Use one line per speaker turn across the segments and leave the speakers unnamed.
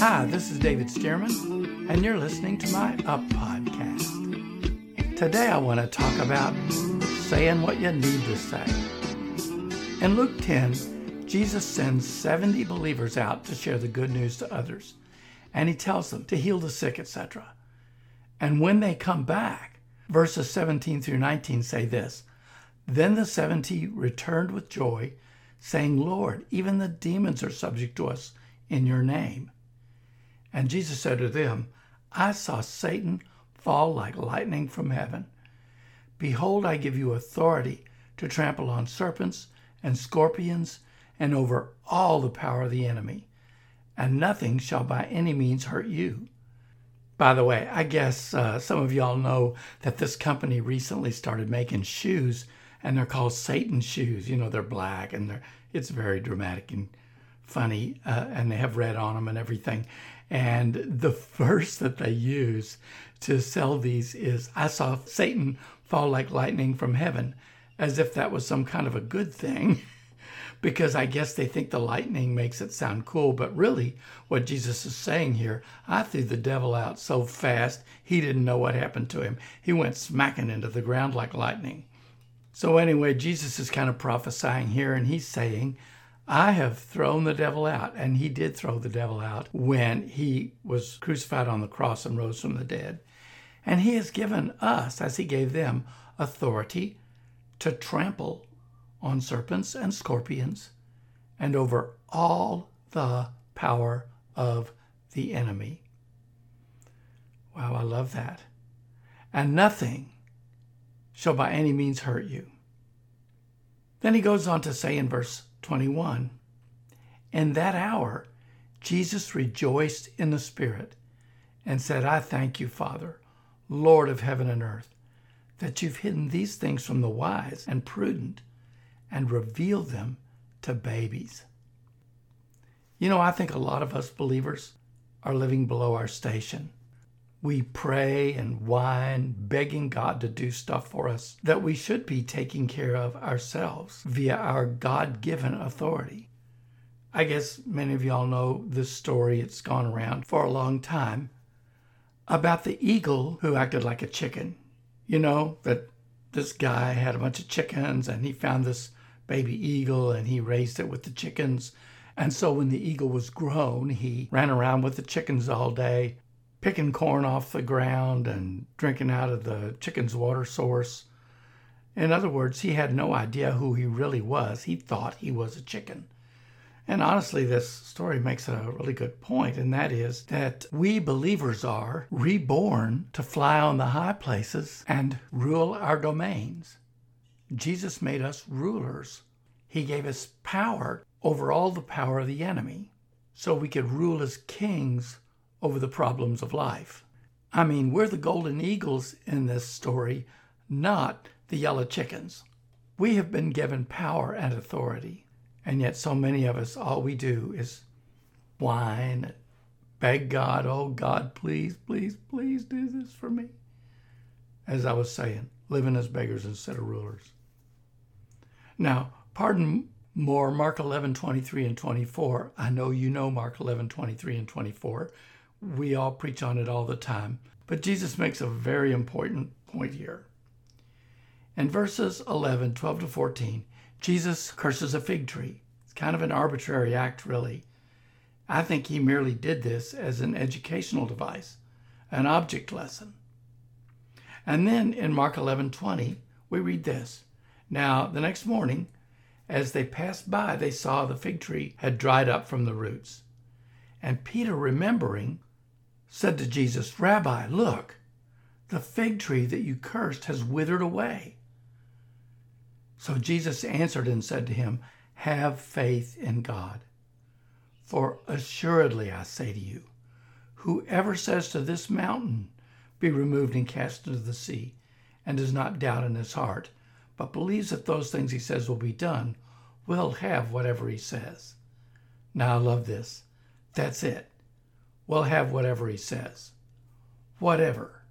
Hi, this is David Stearman, and you're listening to my Up podcast. Today I want to talk about saying what you need to say. In Luke 10, Jesus sends 70 believers out to share the good news to others, and he tells them to heal the sick, etc. And when they come back, verses 17 through 19 say this Then the 70 returned with joy, saying, Lord, even the demons are subject to us in your name. And Jesus said to them, I saw Satan fall like lightning from heaven. Behold, I give you authority to trample on serpents and scorpions and over all the power of the enemy, and nothing shall by any means hurt you. By the way, I guess uh, some of y'all know that this company recently started making shoes, and they're called Satan shoes. You know, they're black and they're it's very dramatic and funny, uh, and they have red on them and everything. And the verse that they use to sell these is I saw Satan fall like lightning from heaven, as if that was some kind of a good thing. because I guess they think the lightning makes it sound cool. But really, what Jesus is saying here, I threw the devil out so fast he didn't know what happened to him. He went smacking into the ground like lightning. So, anyway, Jesus is kind of prophesying here, and he's saying, I have thrown the devil out. And he did throw the devil out when he was crucified on the cross and rose from the dead. And he has given us, as he gave them, authority to trample on serpents and scorpions and over all the power of the enemy. Wow, I love that. And nothing shall by any means hurt you. Then he goes on to say in verse 21 In that hour, Jesus rejoiced in the Spirit and said, I thank you, Father, Lord of heaven and earth, that you've hidden these things from the wise and prudent and revealed them to babies. You know, I think a lot of us believers are living below our station. We pray and whine, begging God to do stuff for us that we should be taking care of ourselves via our God given authority. I guess many of y'all know this story, it's gone around for a long time, about the eagle who acted like a chicken. You know, that this guy had a bunch of chickens and he found this baby eagle and he raised it with the chickens. And so when the eagle was grown, he ran around with the chickens all day, picking corn off the ground and drinking out of the chicken's water source. In other words, he had no idea who he really was. He thought he was a chicken. And honestly, this story makes a really good point, and that is that we believers are reborn to fly on the high places and rule our domains. Jesus made us rulers. He gave us power over all the power of the enemy so we could rule as kings over the problems of life. I mean, we're the golden eagles in this story, not the yellow chickens. We have been given power and authority, and yet so many of us, all we do is whine, beg God, oh God, please, please, please do this for me. As I was saying, living as beggars instead of rulers. Now, pardon more Mark 11, 23 and 24. I know you know Mark 11, 23 and 24 we all preach on it all the time. But Jesus makes a very important point here. In verses 11, 12 to 14, Jesus curses a fig tree. It's kind of an arbitrary act, really. I think he merely did this as an educational device, an object lesson. And then in Mark 11, 20, we read this. Now, the next morning, as they passed by, they saw the fig tree had dried up from the roots. And Peter, remembering, said to Jesus, Rabbi, look, the fig tree that you cursed has withered away. So Jesus answered and said to him, Have faith in God. For assuredly I say to you, whoever says to this mountain, Be removed and cast into the sea, and does not doubt in his heart, but believes that those things he says will be done, will have whatever he says. Now I love this. That's it will have whatever he says. Whatever.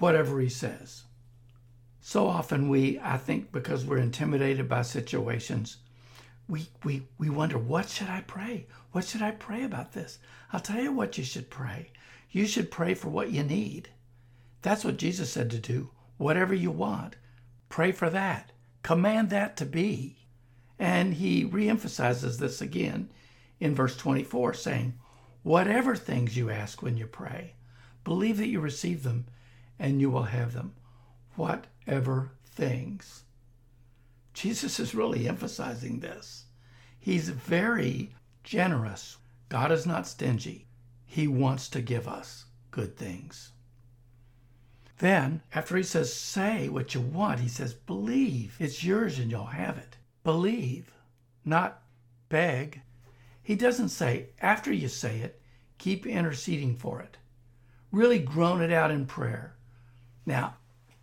Whatever he says. So often we, I think, because we're intimidated by situations, we, we, we wonder, what should I pray? What should I pray about this? I'll tell you what you should pray. You should pray for what you need. That's what Jesus said to do. Whatever you want, pray for that. Command that to be. And he reemphasizes this again in verse 24, saying, Whatever things you ask when you pray, believe that you receive them and you will have them. Whatever things. Jesus is really emphasizing this. He's very generous. God is not stingy. He wants to give us good things. Then, after he says, say what you want, he says, believe it's yours and you'll have it. Believe, not beg. He doesn't say, after you say it, keep interceding for it. Really groan it out in prayer. Now,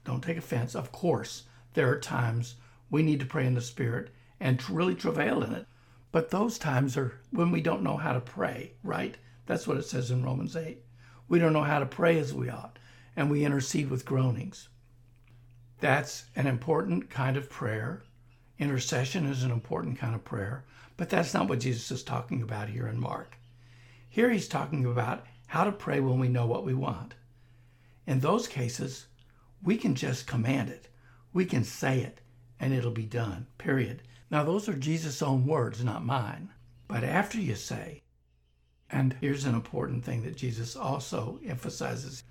don't take offense. Of course, there are times we need to pray in the Spirit and really travail in it. But those times are when we don't know how to pray, right? That's what it says in Romans 8. We don't know how to pray as we ought, and we intercede with groanings. That's an important kind of prayer. Intercession is an important kind of prayer, but that's not what Jesus is talking about here in Mark. Here he's talking about how to pray when we know what we want. In those cases, we can just command it. We can say it and it'll be done, period. Now, those are Jesus' own words, not mine. But after you say, and here's an important thing that Jesus also emphasizes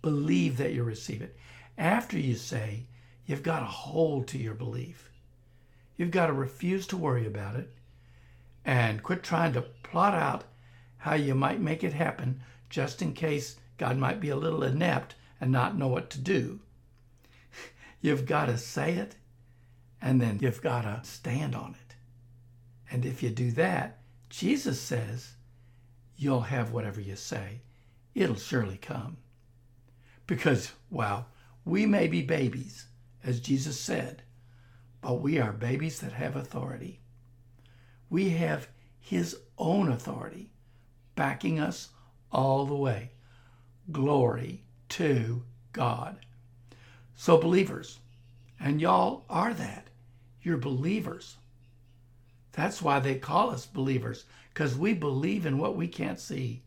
believe that you receive it. After you say, you've got to hold to your belief. You've got to refuse to worry about it and quit trying to plot out how you might make it happen just in case God might be a little inept and not know what to do. You've got to say it and then you've got to stand on it. And if you do that, Jesus says, you'll have whatever you say. It'll surely come. Because, wow, we may be babies, as Jesus said, but we are babies that have authority. We have His own authority backing us all the way. Glory to God. So, believers, and y'all are that. You're believers. That's why they call us believers, because we believe in what we can't see.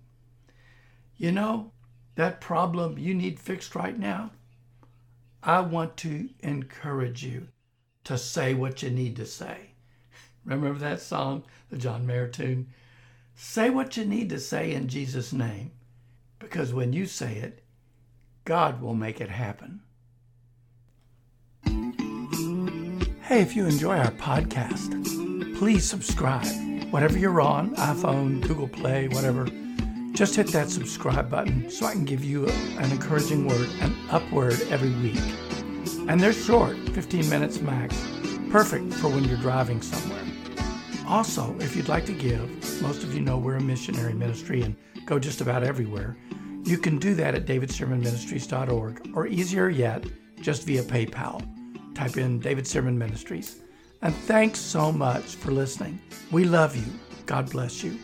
You know, that problem you need fixed right now, I want to encourage you to say what you need to say. Remember that song, the John Mayer tune? Say what you need to say in Jesus' name, because when you say it, God will make it happen. Hey, if you enjoy our podcast, please subscribe. Whatever you're on, iPhone, Google Play, whatever, just hit that subscribe button so I can give you an encouraging word, an upward every week. And they're short, 15 minutes max, perfect for when you're driving somewhere. Also, if you'd like to give, most of you know we're a missionary ministry and go just about everywhere. You can do that at davidstearmanministries.org or easier yet, just via PayPal type in David Stearman Ministries. And thanks so much for listening. We love you. God bless you.